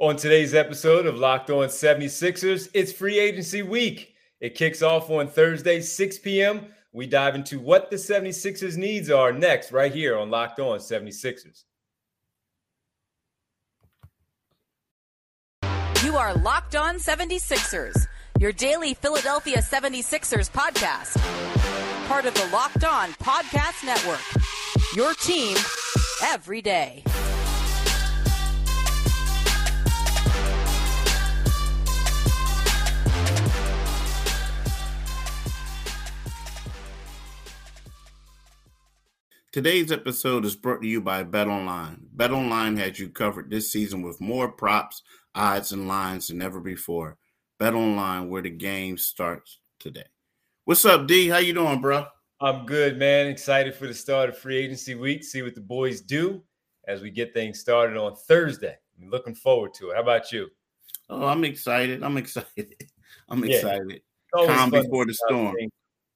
On today's episode of Locked On 76ers, it's free agency week. It kicks off on Thursday, 6 p.m. We dive into what the 76ers needs are next, right here on Locked On 76ers. You are Locked On 76ers, your daily Philadelphia 76ers podcast. Part of the Locked On Podcast Network. Your team every day. Today's episode is brought to you by Bet Online. Bet Online has you covered this season with more props, odds, and lines than ever before. Bet Online, where the game starts today. What's up, D? How you doing, bro? I'm good, man. Excited for the start of free agency week. See what the boys do as we get things started on Thursday. I'm looking forward to it. How about you? Oh, I'm excited. I'm excited. I'm excited. Yeah. Calm before the storm.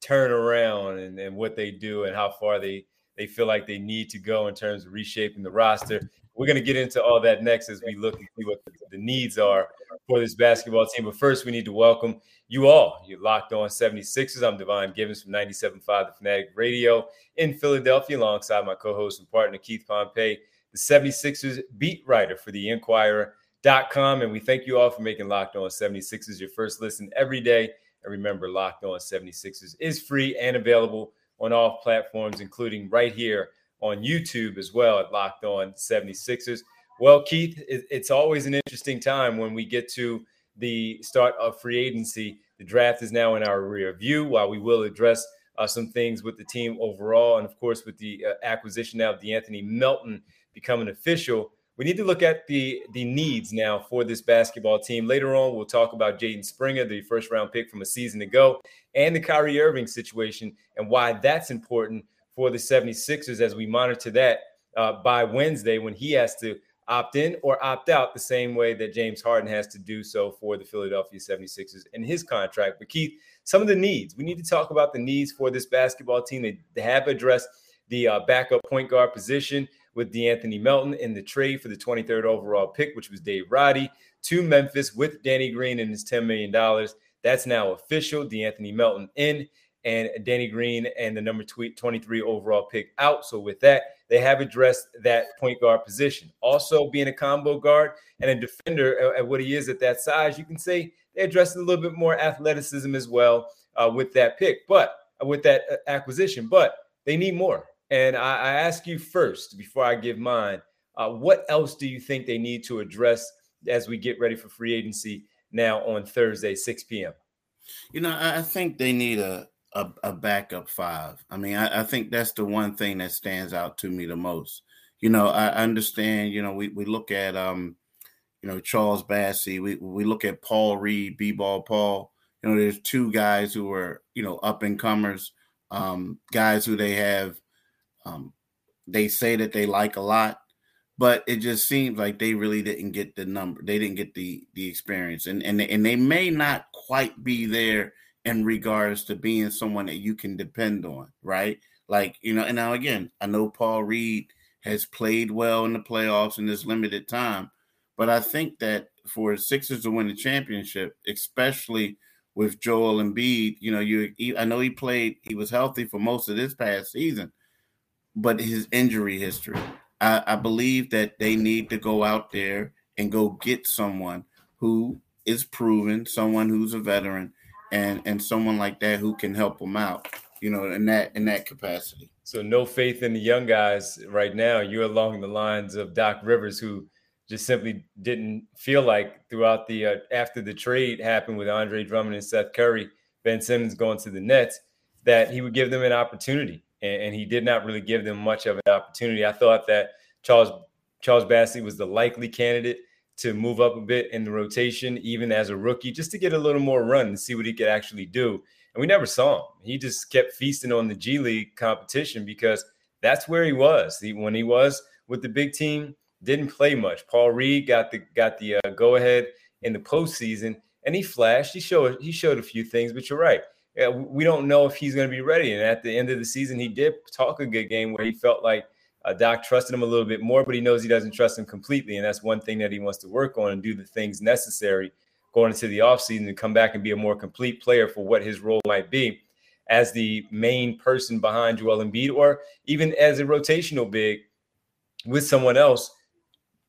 Turn around and, and what they do and how far they they feel like they need to go in terms of reshaping the roster. We're going to get into all that next as we look and see what the needs are for this basketball team. But first, we need to welcome you all. You're locked on 76ers. I'm Devon Givens from 97.5 The Fanatic Radio in Philadelphia, alongside my co host and partner, Keith Pompey, the 76ers beat writer for the Inquirer.com. And we thank you all for making Locked On 76ers your first listen every day. And remember, Locked On 76ers is free and available on all platforms, including right here on YouTube as well at Locked On 76ers. Well, Keith, it's always an interesting time when we get to the start of free agency. The draft is now in our rear view, while we will address uh, some things with the team overall. And of course, with the uh, acquisition now of De'Anthony Melton becoming official, we need to look at the the needs now for this basketball team. Later on, we'll talk about Jaden Springer, the first round pick from a season ago, and the Kyrie Irving situation and why that's important for the 76ers as we monitor that uh, by Wednesday when he has to opt in or opt out the same way that James Harden has to do so for the Philadelphia 76ers in his contract. But Keith, some of the needs, we need to talk about the needs for this basketball team. They, have addressed the uh, backup point guard position with De'Anthony Melton in the trade for the 23rd overall pick, which was Dave Roddy, to Memphis with Danny Green and his $10 million. That's now official. De'Anthony Melton in and Danny Green and the number 23 overall pick out. So with that, they have addressed that point guard position. Also, being a combo guard and a defender at what he is at that size, you can say they addressed a little bit more athleticism as well uh, with that pick, but uh, with that uh, acquisition. But they need more. And I, I ask you first, before I give mine, uh, what else do you think they need to address as we get ready for free agency now on Thursday, 6 p.m.? You know, I think they need a a, a backup five. I mean, I, I, think that's the one thing that stands out to me the most. You know, I understand. You know, we, we look at um, you know, Charles Bassey. We we look at Paul Reed, B-ball Paul. You know, there's two guys who are you know up and comers, um, guys who they have um, they say that they like a lot, but it just seems like they really didn't get the number. They didn't get the the experience, and and and they may not quite be there in regards to being someone that you can depend on, right? Like you know, and now again, I know Paul Reed has played well in the playoffs in this limited time, but I think that for Sixers to win the championship, especially with Joel Embiid, you know, you I know he played, he was healthy for most of this past season, but his injury history. I, I believe that they need to go out there and go get someone who is proven, someone who's a veteran, and and someone like that who can help them out. You know, in that in that capacity. So no faith in the young guys right now. You're along the lines of Doc Rivers, who just simply didn't feel like throughout the uh, after the trade happened with Andre Drummond and Seth Curry, Ben Simmons going to the Nets, that he would give them an opportunity and, and, he did not really give them much of an opportunity. I thought that Charles Charles Bassey was the likely candidate to move up a bit in the rotation, even as a rookie, just to get a little more run and see what he could actually do. And we never saw him. He just kept feasting on the G League competition because that's where he was. He, when he was with the big team, didn't play much. Paul Reed got the got the uh, go ahead in the postseason, and he flashed. He showed he showed a few things, but you're right we don't know if he's going to be ready. And at the end of the season, he did talk a good game where he felt like uh, Doc trusted him a little bit more, but he knows he doesn't trust him completely. And that's one thing that he wants to work on and do the things necessary going into the offseason to come back and be a more complete player for what his role might be as the main person behind Joel Embiid or even as a rotational big with someone else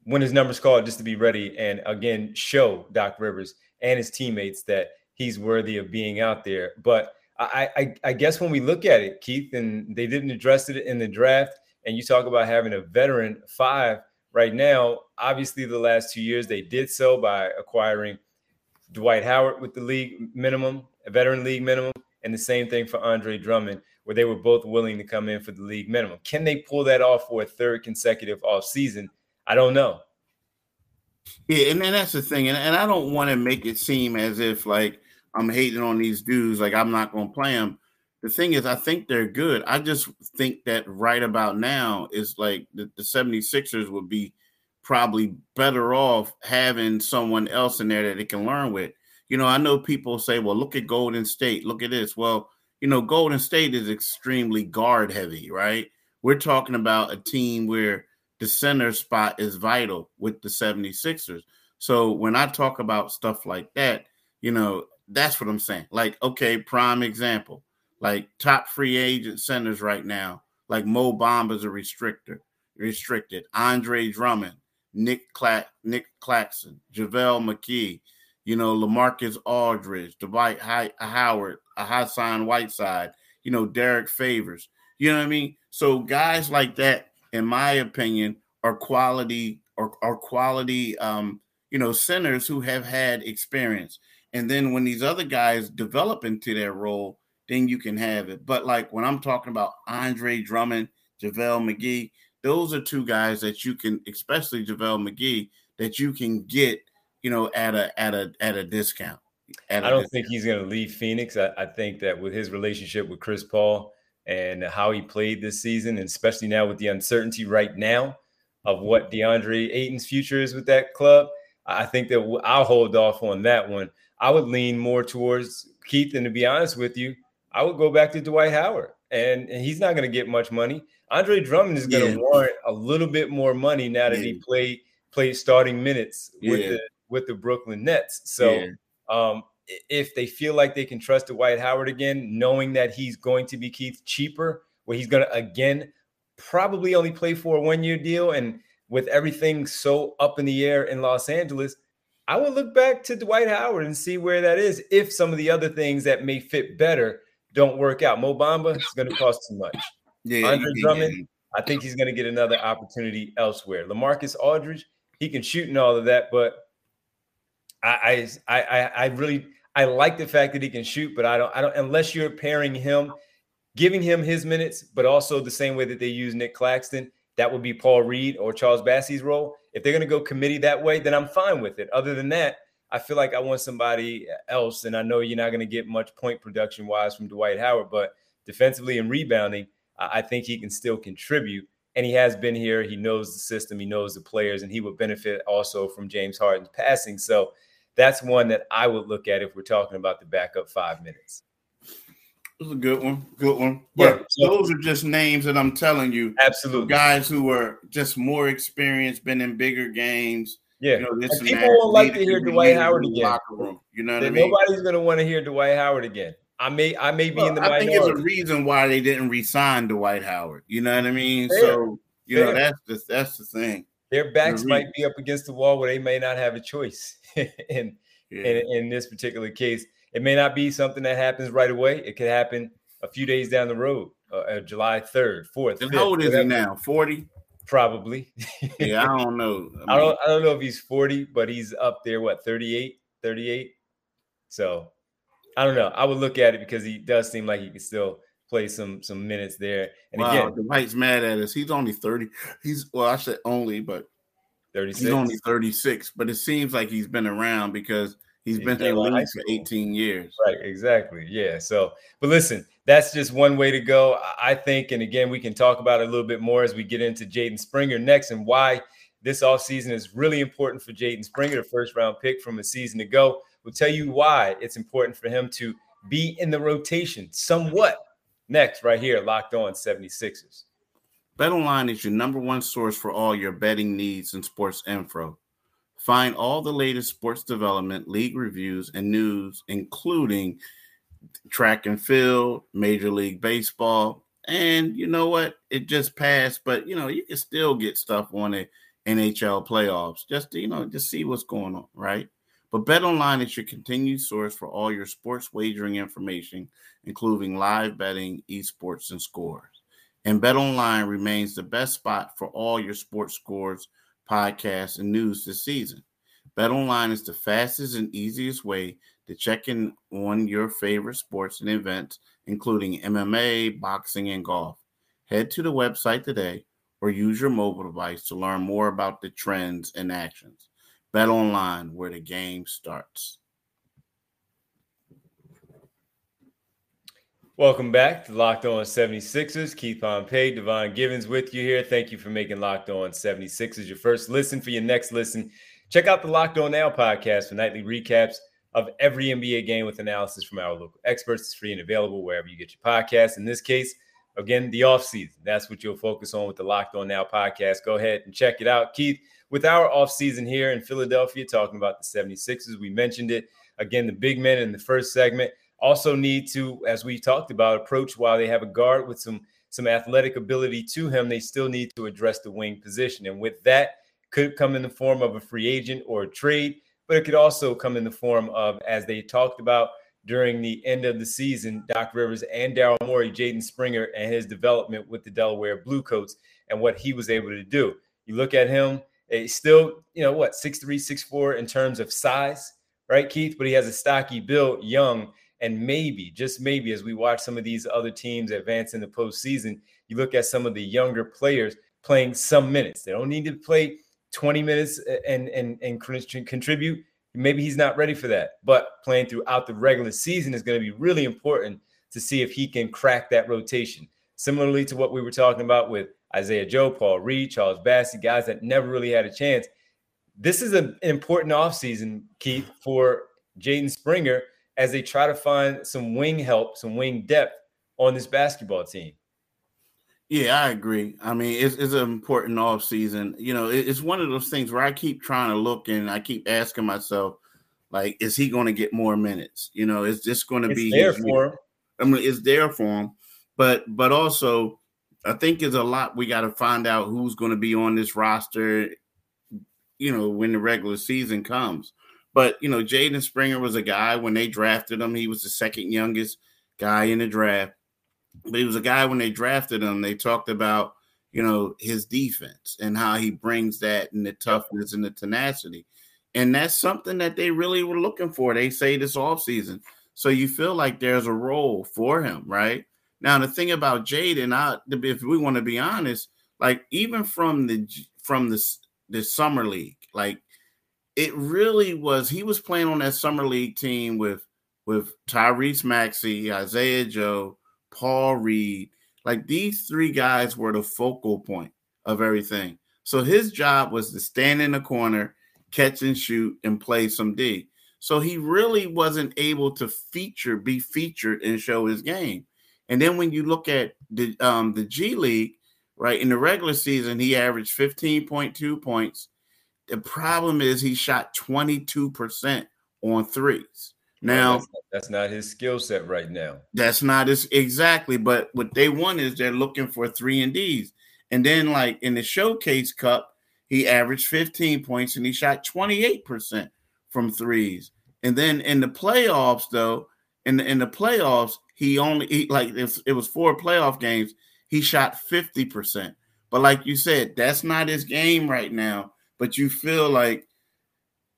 when his number's called just to be ready and again show Doc Rivers and his teammates that he's worthy of being out there. But I, I, I guess when we look at it, Keith, and they didn't address it in the draft, and you talk about having a veteran five right now. Obviously, the last two years they did so by acquiring Dwight Howard with the league minimum, a veteran league minimum, and the same thing for Andre Drummond, where they were both willing to come in for the league minimum. Can they pull that off for a third consecutive off season? I don't know. Yeah, and then that's the thing, and, and I don't want to make it seem as if like I'm hating on these dudes, like I'm not going to play them. The thing is, I think they're good. I just think that right about now is like the, the 76ers would be probably better off having someone else in there that they can learn with. You know, I know people say, well, look at Golden State, look at this. Well, you know, Golden State is extremely guard heavy, right? We're talking about a team where the center spot is vital with the 76ers. So when I talk about stuff like that, you know, that's what I'm saying. Like, okay, prime example, like top free agent centers right now, like Mo Bamba's a restrictor, restricted. Andre Drummond, Nick Clack, Nick Claxton, JaVale McGee, you know, Lamarcus Aldridge, Dwight Howard, a Hassan Whiteside, you know, Derek Favors. You know what I mean? So guys like that, in my opinion, are quality or are quality um, you know, centers who have had experience. And then when these other guys develop into their role, then you can have it. But like when I'm talking about Andre Drummond, JaVale McGee, those are two guys that you can, especially JaVale McGee, that you can get, you know, at a at a at a discount. At a I don't discount. think he's going to leave Phoenix. I, I think that with his relationship with Chris Paul and how he played this season, and especially now with the uncertainty right now of what DeAndre Ayton's future is with that club, I think that I'll hold off on that one. I would lean more towards Keith, and to be honest with you, I would go back to Dwight Howard, and, and he's not going to get much money. Andre Drummond is going to yeah. warrant a little bit more money now that yeah. he played played starting minutes with yeah. the with the Brooklyn Nets. So, um, if they feel like they can trust Dwight Howard again, knowing that he's going to be Keith cheaper, where he's going to again probably only play for a one year deal, and with everything so up in the air in Los Angeles, I would look back to Dwight Howard and see where that is if some of the other things that may fit better don't work out. Mo Bamba is going to cost too much. Yeah, Andre Drummond, yeah. I think he's going to get another opportunity elsewhere. Lamarcus Aldridge, he can shoot and all of that, but I, I, I, I really, I like the fact that he can shoot, but I don't, I don't, unless you're pairing him, giving him his minutes, but also the same way that they use Nick Claxton that would be Paul Reed or Charles Bassey's role. If they're going to go committee that way, then I'm fine with it. Other than that, I feel like I want somebody else. And I know you're not going to get much point production wise from Dwight Howard, but defensively and rebounding, I think he can still contribute. And he has been here. He knows the system, he knows the players, and he would benefit also from James Harden's passing. So that's one that I would look at if we're talking about the backup five minutes. It was a good one, good one. But yeah, so, those are just names that I'm telling you. Absolutely, guys who are just more experienced, been in bigger games. Yeah, you know, this and people won't like to hear Dwight Howard again. Locker room, you know what I mean? Nobody's going to want to hear Dwight Howard again. I may, I may be well, in the. I minority. think it's a reason why they didn't resign Dwight Howard. You know what I mean? Fair. So you Fair. know that's the that's the thing. Their backs the might be up against the wall where they may not have a choice. in, yeah. in in this particular case, it may not be something that happens right away. It could happen a few days down the road, uh, uh July 3rd, 4th. And how old is he now? 40? Probably. yeah, I don't know. I, mean, I, don't I don't know if he's 40, but he's up there, what, 38, 38? So I don't know. I would look at it because he does seem like he can still play some some minutes there. And wow, again, the White's mad at us. He's only 30. He's well, I said only, but 36. He's only 36, but it seems like he's been around because He's been in the league for 18 years. Right, exactly. Yeah. So, but listen, that's just one way to go. I think, and again, we can talk about it a little bit more as we get into Jaden Springer next and why this offseason is really important for Jaden Springer, the first round pick from a season ago. We'll tell you why it's important for him to be in the rotation somewhat next, right here, locked on 76ers. BetOnline is your number one source for all your betting needs and sports info. Find all the latest sports development, league reviews, and news, including track and field, Major League Baseball, and you know what? It just passed, but you know, you can still get stuff on the NHL playoffs just to, you know, just see what's going on, right? But Bet Online is your continued source for all your sports wagering information, including live betting, esports, and scores. And Bet Online remains the best spot for all your sports scores podcasts, and news this season. BetOnline is the fastest and easiest way to check in on your favorite sports and events, including MMA, boxing, and golf. Head to the website today or use your mobile device to learn more about the trends and actions. BetOnline, where the game starts. Welcome back to Locked On 76ers. Keith Pompey, Devon Givens with you here. Thank you for making Locked On 76ers your first listen. For your next listen, check out the Locked On Now podcast for nightly recaps of every NBA game with analysis from our local experts. It's free and available wherever you get your podcasts. In this case, again, the offseason. That's what you'll focus on with the Locked On Now podcast. Go ahead and check it out. Keith, with our offseason here in Philadelphia, talking about the 76ers, we mentioned it. Again, the big men in the first segment – also need to, as we talked about, approach while they have a guard with some some athletic ability to him. They still need to address the wing position, and with that, could come in the form of a free agent or a trade, but it could also come in the form of, as they talked about during the end of the season, Doc Rivers and Daryl Morey, Jaden Springer, and his development with the Delaware Bluecoats and what he was able to do. You look at him, he's still, you know, what, six three, six four in terms of size, right, Keith? But he has a stocky build, young, and maybe, just maybe, as we watch some of these other teams advance in the postseason, you look at some of the younger players playing some minutes. They don't need to play 20 minutes uh, and and and contribute. Maybe he's not ready for that. But playing throughout the regular season is going to be really important to see if he can crack that rotation. Similarly to what we were talking about with Isaiah Joe, Paul Reed, Charles Bassey, guys that never really had a chance. This is an important offseason, Keith, for Jaden Springer as they try to find some wing help, some wing depth on this basketball team. Yeah, I agree. I mean, it's, it's an important off season. You know, it's one of those things where I keep trying to look and I keep asking myself, like, is he going to get more minutes? You know, is this going to be there for him? I mean, it's there for him, but but also, I think there's a lot we got to find out who's going to be on this roster. You know, when the regular season comes, but you know, Jaden Springer was a guy when they drafted him. He was the second youngest guy in the draft. But he was a guy when they drafted him. They talked about you know his defense and how he brings that and the toughness and the tenacity. And that's something that they really were looking for. They say this offseason. So you feel like there's a role for him, right? Now the thing about Jaden, I if we want to be honest, like even from the from the the summer league, like it really was. He was playing on that summer league team with with Tyrese Maxey, Isaiah Joe, Paul Reed. Like these three guys were the focal point of everything. So his job was to stand in the corner, catch and shoot, and play some D. So he really wasn't able to feature, be featured, and show his game. And then when you look at the um, the G League, right in the regular season, he averaged 15.2 points, the problem is he shot 22% on threes. Now that's, that's, not his skill set right now. That's not his exactly, but what they want is they're looking for three and D's. And then like in the showcase cup, he averaged 15 points and he shot 28% from threes. And then in the playoffs, though, in the in the playoffs, he only he, like if it was four playoff games, he shot 50%. But like you said, that's not his game right now but you feel like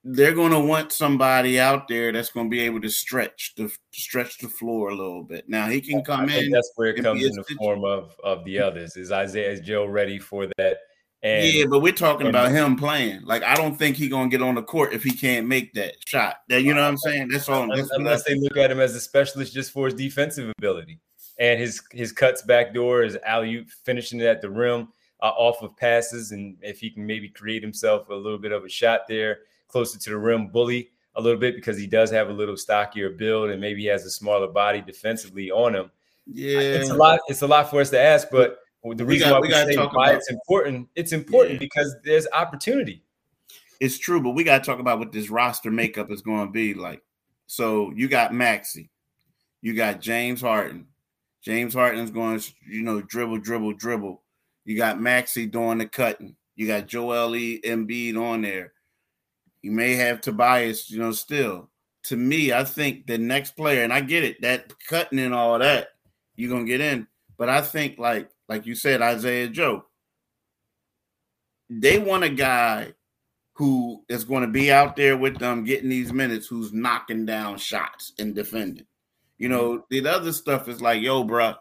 they're going to want somebody out there that's going to be able to stretch the stretch the floor a little bit. Now he can come in. That's where it comes in the form of of the others. Is Isaiah is Joe ready for that? And, yeah, but we're talking about him playing. Like I don't think he's gonna get on the court if he can't make that shot. That you know what I'm saying? That's all. That's unless they look at him as a specialist just for his defensive ability and his his cuts back door, his alley finishing it at the rim uh, off of passes, and if he can maybe create himself a little bit of a shot there closer to the rim, bully a little bit because he does have a little stockier build and maybe he has a smaller body defensively on him. Yeah, it's a lot. It's a lot for us to ask, but the reason got, why we, we say why it's important, it's important yeah. because there's opportunity. It's true, but we got to talk about what this roster makeup is going to be like. So you got Maxey, you got James Harden. James Harden's going to, you know, dribble, dribble, dribble. You got Maxey doing the cutting. You got Joel E. Embiid on there. You may have Tobias, you know, still. To me, I think the next player, and I get it, that cutting and all that, you're gonna get in. But I think like like you said, Isaiah Joe, they want a guy who is going to be out there with them getting these minutes, who's knocking down shots and defending. You know, mm-hmm. the other stuff is like, yo, bro,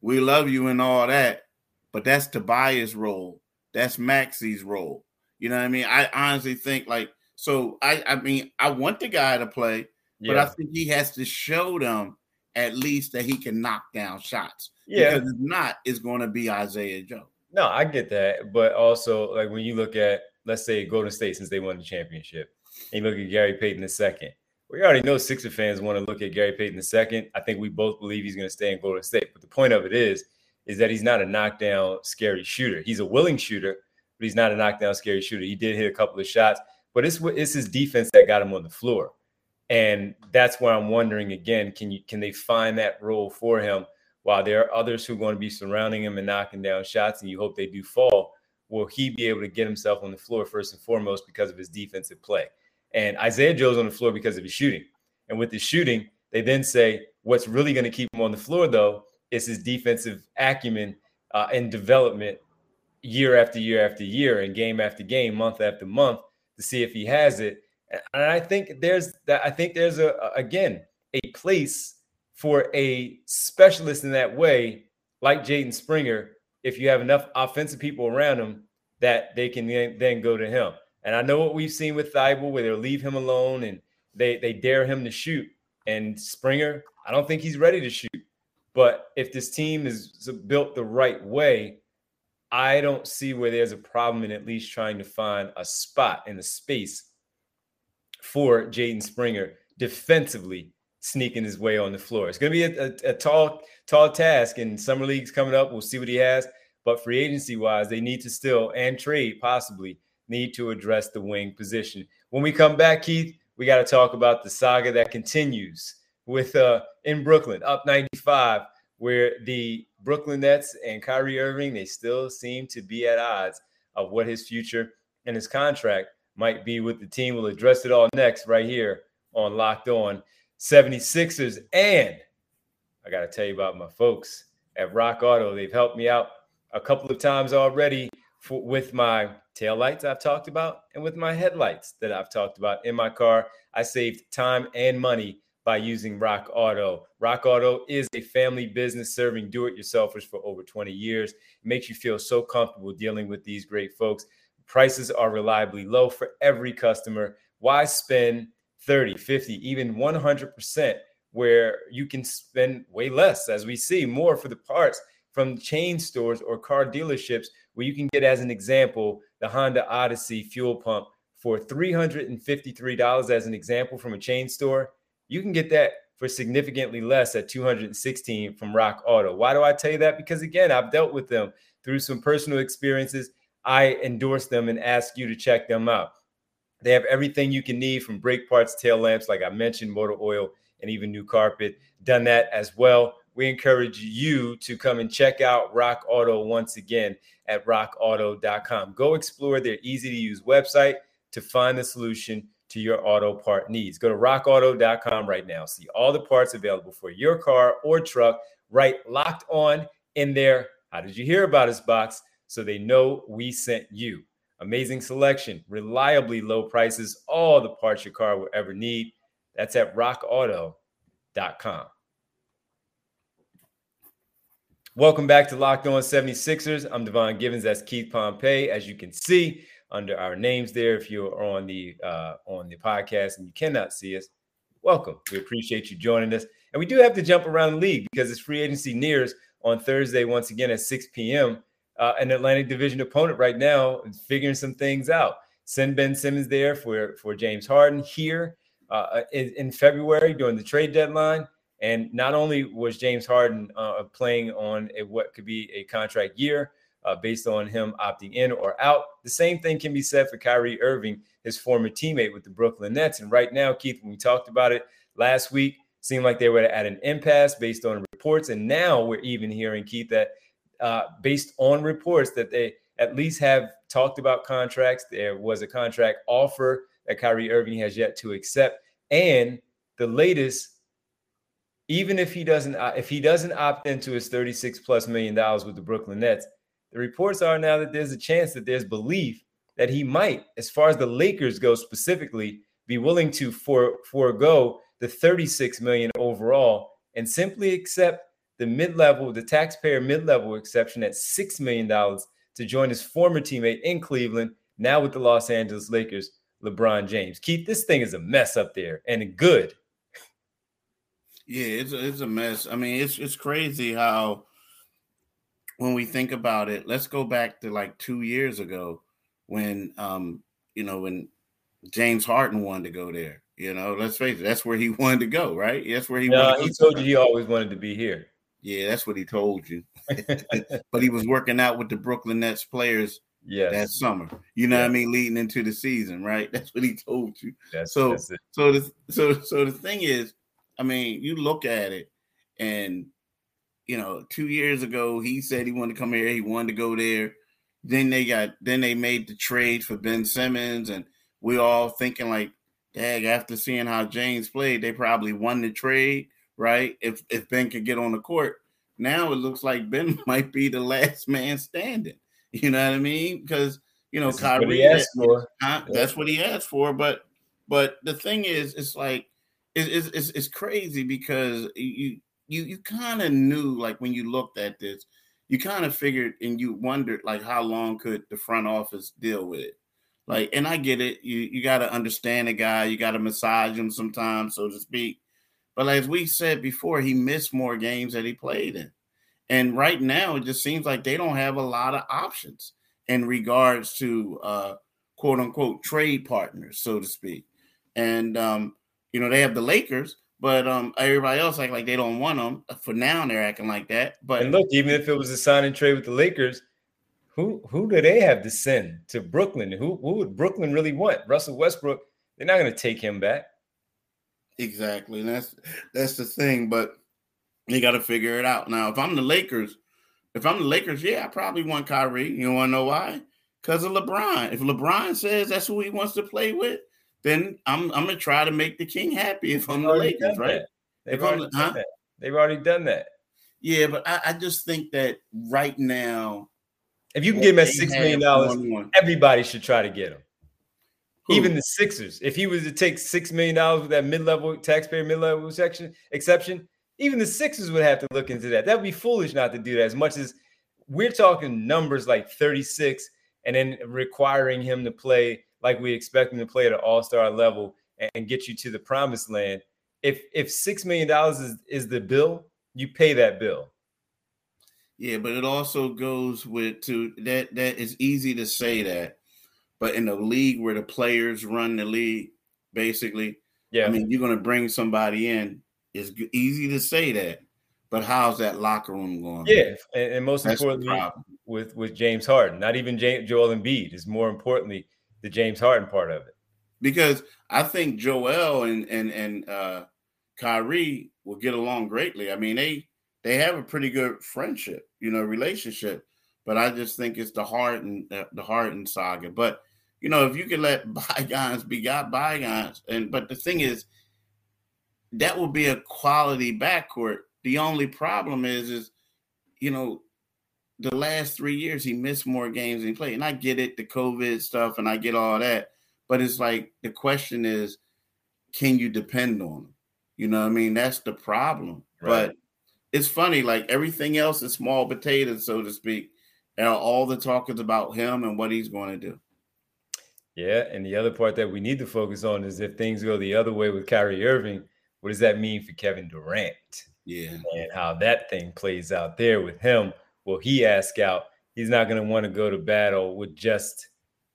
we love you and all that, but that's Tobias' role. That's Maxey's role. You know what I mean? I honestly think like so. I I mean, I want the guy to play, yeah. but I think he has to show them at least that he can knock down shots. Yeah. Because if not, it's going to be Isaiah Joe. No, I get that. But also, like when you look at, let's say, Golden State, since they won the championship, and you look at Gary Payton the second, we already know Sixer fans want to look at Gary Payton the second. I think we both believe he's going to stay in Golden State. But the point of it is, is that he's not a knockdown, scary shooter. He's a willing shooter, but he's not a knockdown, scary shooter. He did hit a couple of shots, but it's it's his defense that got him on the floor. And that's where I'm wondering again, can you can they find that role for him while there are others who are going to be surrounding him and knocking down shots, and you hope they do fall? Will he be able to get himself on the floor first and foremost because of his defensive play? And Isaiah Joe's on the floor because of his shooting. And with his shooting, they then say what's really going to keep him on the floor though is his defensive acumen uh, and development year after year after year and game after game, month after month to see if he has it and I think there's that. I think there's a again a place for a specialist in that way, like Jaden Springer. If you have enough offensive people around him, that they can then, go to him. And I know what we've seen with Thybulle, where they'll leave him alone and they they dare him to shoot. And Springer, I don't think he's ready to shoot. But if this team is built the right way, I don't see where there's a problem in at least trying to find a spot in the space for Jaden Springer defensively sneaking his way on the floor. It's going to be a, a, a, tall, tall task. And summer leagues coming up, we'll see what he has. But free agency wise, they need to still and trade possibly need to address the wing position. When we come back, Keith, we got to talk about the saga that continues with uh in Brooklyn, up 95, where the Brooklyn Nets and Kyrie Irving they still seem to be at odds of what his future and his contract might be with the team. We'll address it all next, right here on Locked On 76ers. And I got to tell you about my folks at Rock Auto. They've helped me out a couple of times already for, with my tail lights I've talked about and with my headlights that I've talked about in my car. I saved time and money by using Rock Auto. Rock Auto is a family business serving do it yourselfers for over 20 years. It makes you feel so comfortable dealing with these great folks. Prices are reliably low for every customer. Why spend 30, 50, even 100% where you can spend way less, as we see more for the parts from chain stores or car dealerships, where you can get, as an example, the Honda Odyssey fuel pump for $353 as an example from a chain store. You can get that for significantly less at 216 from Rock Auto. Why do I tell you that? Because again, I've dealt with them through some personal experiences I endorse them and ask you to check them out. They have everything you can need from brake parts, tail lamps, like I mentioned, motor oil, and even new carpet. Done that as well. We encourage you to come and check out Rock Auto once again at rockauto.com. Go explore their easy to use website to find the solution to your auto part needs. Go to rockauto.com right now. See all the parts available for your car or truck, right locked on in there. How did you hear about us box? so they know we sent you. Amazing selection, reliably low prices, all the parts your car will ever need. That's at rockauto.com. Welcome back to Locked On 76ers. I'm Devon Givens. That's Keith Pompey. As you can see under our names there, if you're on the uh, on the podcast and you cannot see us, welcome. We appreciate you joining us. And we do have to jump around the league because it's free agency nears on Thursday once again at 6 p.m uh, an Atlantic Division opponent right now is figuring some things out. Send Ben Simmons there for for James Harden here uh, in, in, February during the trade deadline, And not only was James Harden uh, playing on a, what could be a contract year uh, based on him opting in or out, the same thing can be said for Kyrie Irving, his former teammate with the Brooklyn Nets. And right now, Keith, when we talked about it last week, seemed like they were at an impasse based on reports. And now we're even hearing, Keith, that uh, based on reports that they at least have talked about contracts. There was a contract offer that Kyrie Irving has yet to accept. And the latest, even if he doesn't, uh, if he doesn't opt into his 36 plus million dollars with the Brooklyn Nets, the reports are now that there's a chance that there's belief that he might, as far as the Lakers go specifically, be willing to for, forego the 36 million overall and simply accept the mid-level, the taxpayer mid-level exception at six million dollars to join his former teammate in Cleveland, now with the Los Angeles Lakers, LeBron James. Keith, this thing is a mess up there and good. Yeah, it's a, it's a mess. I mean, it's it's crazy how when we think about it, let's go back to like two years ago when um, you know, when James Harden wanted to go there. You know, let's face it, that's where he wanted to go, right? That's where he no, he told you he always wanted to be here. Yeah, that's what he told you. but he was working out with the Brooklyn Nets players yes. that summer. You know yes. what I mean? Leading into the season, right? That's what he told you. That's, so that's so the so so the thing is, I mean, you look at it and you know, two years ago he said he wanted to come here, he wanted to go there. Then they got then they made the trade for Ben Simmons, and we all thinking like, dag, after seeing how James played, they probably won the trade right? If if Ben could get on the court, now it looks like Ben might be the last man standing. You know what I mean? Because you know, this Kyrie asked for. Huh? Yeah. That's what he asked for. But but the thing is, it's like it's it's, it's crazy because you you you kind of knew like when you looked at this, you kind of figured and you wondered like how long could the front office deal with it. Like, and I get it. You you got to understand a guy. You got to massage him sometimes, so to speak. But as we said before, he missed more games that he played in. And right now, it just seems like they don't have a lot of options in regards to uh, quote unquote trade partners, so to speak. And, um, you know, they have the Lakers, but um, everybody else act like they don't want them. For now, they're acting like that. But and look, even if it was a sign and trade with the Lakers, who who do they have to send to Brooklyn? Who who would Brooklyn really want? Russell Westbrook. They're not going to take him back. Exactly. And that's that's the thing, but you got to figure it out. Now, if I'm the Lakers, if I'm the Lakers, yeah, I probably want Kyrie. You want to know why? Because of LeBron. If LeBron says that's who he wants to play with, then I'm I'm gonna try to make the king happy if I'm the Lakers, right? They've already, huh? They've already done that. Yeah, but I, I, just think that right now, if you can get him at six million dollars, everybody should try to get him. Who? Even the Sixers, if he was to take six million dollars with that mid-level taxpayer mid-level section exception, even the Sixers would have to look into that. That would be foolish not to do that. As much as we're talking numbers like 36, and then requiring him to play like we expect him to play at an all-star level and get you to the promised land. If if six million dollars is, is the bill, you pay that bill. Yeah, but it also goes with to that that is easy to say that but in a league where the players run the league, basically, yeah. I mean, you're going to bring somebody in. It's easy to say that, but how's that locker room going? Yeah, and, and most That's importantly, with with James Harden, not even James, Joel Embiid is more importantly the James Harden part of it. Because I think Joel and and and uh, Kyrie will get along greatly. I mean, they they have a pretty good friendship, you know, relationship. But I just think it's the Harden uh, the Harden saga. But you know, if you can let bygones be got bygones, and but the thing is, that would be a quality backcourt. The only problem is, is you know, the last three years he missed more games than he played, and I get it, the COVID stuff, and I get all that. But it's like the question is, can you depend on him? You know, I mean, that's the problem. Right. But it's funny, like everything else is small potatoes, so to speak. And all the talk is about him and what he's going to do. Yeah, and the other part that we need to focus on is if things go the other way with Kyrie Irving, what does that mean for Kevin Durant? Yeah, and how that thing plays out there with him. Will he ask out? He's not going to want to go to battle with just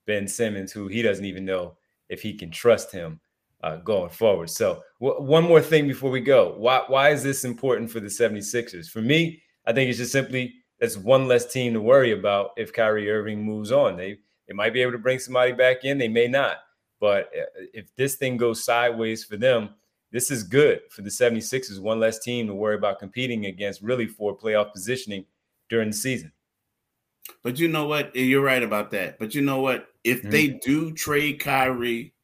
Ben Simmons, who he doesn't even know if he can trust him uh, going forward. So, w- one more thing before we go. Why, why is this important for the 76ers? For me, I think it's just simply that's one less team to worry about if Kyrie Irving moves on. They, they might be able to bring somebody back in, they may not. But uh, if this thing goes sideways for them, this is good for the 76ers, one less team to worry about competing against really for playoff positioning during the season. But you know what? You're right about that. But you know what? If mm-hmm. they do trade Kyrie,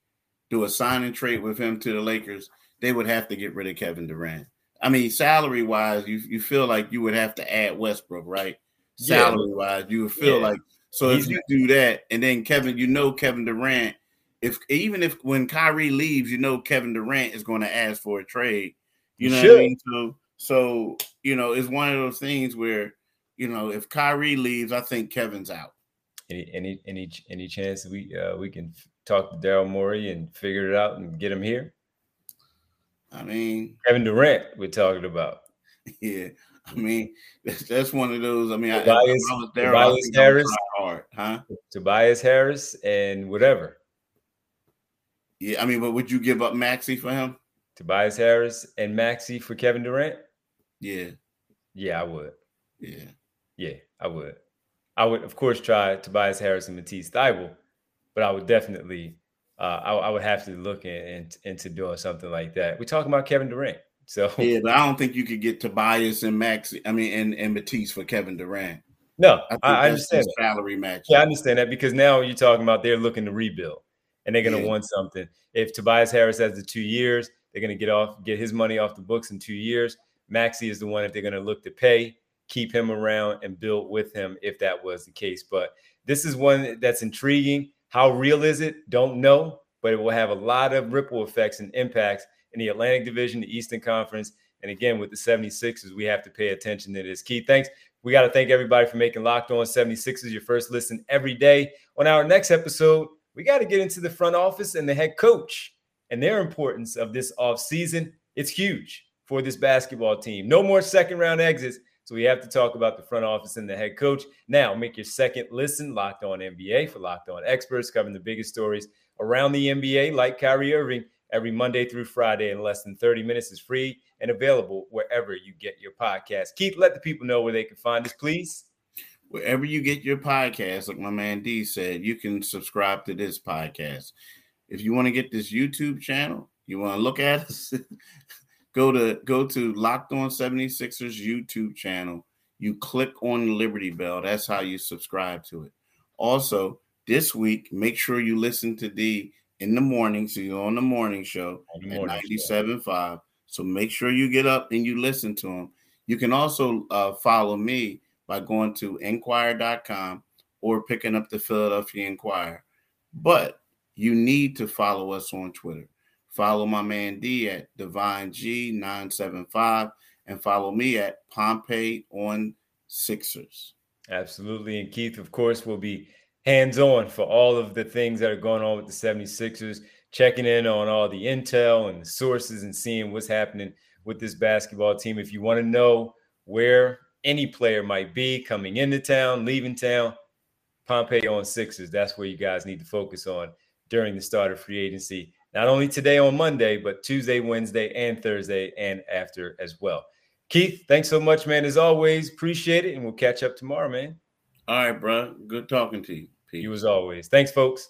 do a sign and trade with him to the Lakers, they would have to get rid of Kevin Durant. I mean, salary wise, you, you feel like you would have to add Westbrook, right? Salary wise, you would feel yeah. like so if you do that, and then Kevin, you know Kevin Durant if even if when Kyrie leaves, you know Kevin Durant is going to ask for a trade. You know what I mean? So so you know, it's one of those things where you know if Kyrie leaves, I think Kevin's out. Any any any any chance we uh, we can talk to Daryl Morey and figure it out and get him here? I mean, Kevin Durant, we're talking about. Yeah, I mean that's, that's one of those. I mean, Tobias, I, I was there, Tobias Harris, hard, huh? Tobias Harris and whatever. Yeah, I mean, but would you give up Maxey for him? Tobias Harris and Maxey for Kevin Durant? Yeah. Yeah, I would. Yeah. Yeah, I would. I would, of course, try Tobias Harris and Matisse Thybulle, but I would definitely, uh, I, I, would have to look in, in, into doing something like that. We're talking about Kevin Durant. So yeah, but I don't think you could get Tobias and Maxey. I mean, and, and Matisse for Kevin Durant. No, I, I understand salary match. Yeah, I understand that because now you're talking about they're looking to rebuild and they're going to yeah. want something. If Tobias Harris has the two years, they're going to get off, get his money off the books in two years. Maxey is the one that they're going to look to pay, keep him around, and build with him if that was the case. But this is one that's intriguing. How real is it? Don't know, but it will have a lot of ripple effects and impacts in the Atlantic Division, the Eastern Conference. And again, with the 76ers, we have to pay attention to this. Keith, thanks. We got to thank everybody for making Locked On 76ers your first listen every day. On our next episode, we got to get into the front office and the head coach and their importance of this offseason. It's huge for this basketball team. No more second round exits. So we have to talk about the front office and the head coach. Now, make your second listen locked on NBA for locked on experts covering the biggest stories around the NBA, like Kyrie Irving, every Monday through Friday in less than 30 minutes is free and available wherever you get your podcast. Keith, let the people know where they can find us, please wherever you get your podcast, like my man D said, you can subscribe to this podcast. If you want to get this YouTube channel, you want to look at us, go to go to Locked On 76ers YouTube channel. You click on the Liberty Bell. That's how you subscribe to it. Also, this week, make sure you listen to D in the morning. So you're on the morning show the morning at 97.5. So make sure you get up and you listen to him. You can also uh, follow me by going to inquirer.com or picking up the Philadelphia Inquirer. But you need to follow us on Twitter. Follow my man D at Divine G975 and follow me at Pompey on Sixers. Absolutely. And Keith, of course, will be hands on for all of the things that are going on with the 76ers, checking in on all the intel and the sources and seeing what's happening with this basketball team. If you want to know where any player might be coming into town, leaving town. Pompey on Sixers. That's where you guys need to focus on during the start of free agency. Not only today on Monday, but Tuesday, Wednesday, and Thursday, and after as well. Keith, thanks so much, man. As always, appreciate it, and we'll catch up tomorrow, man. All right, bro. Good talking to you. Peace. You as always. Thanks, folks.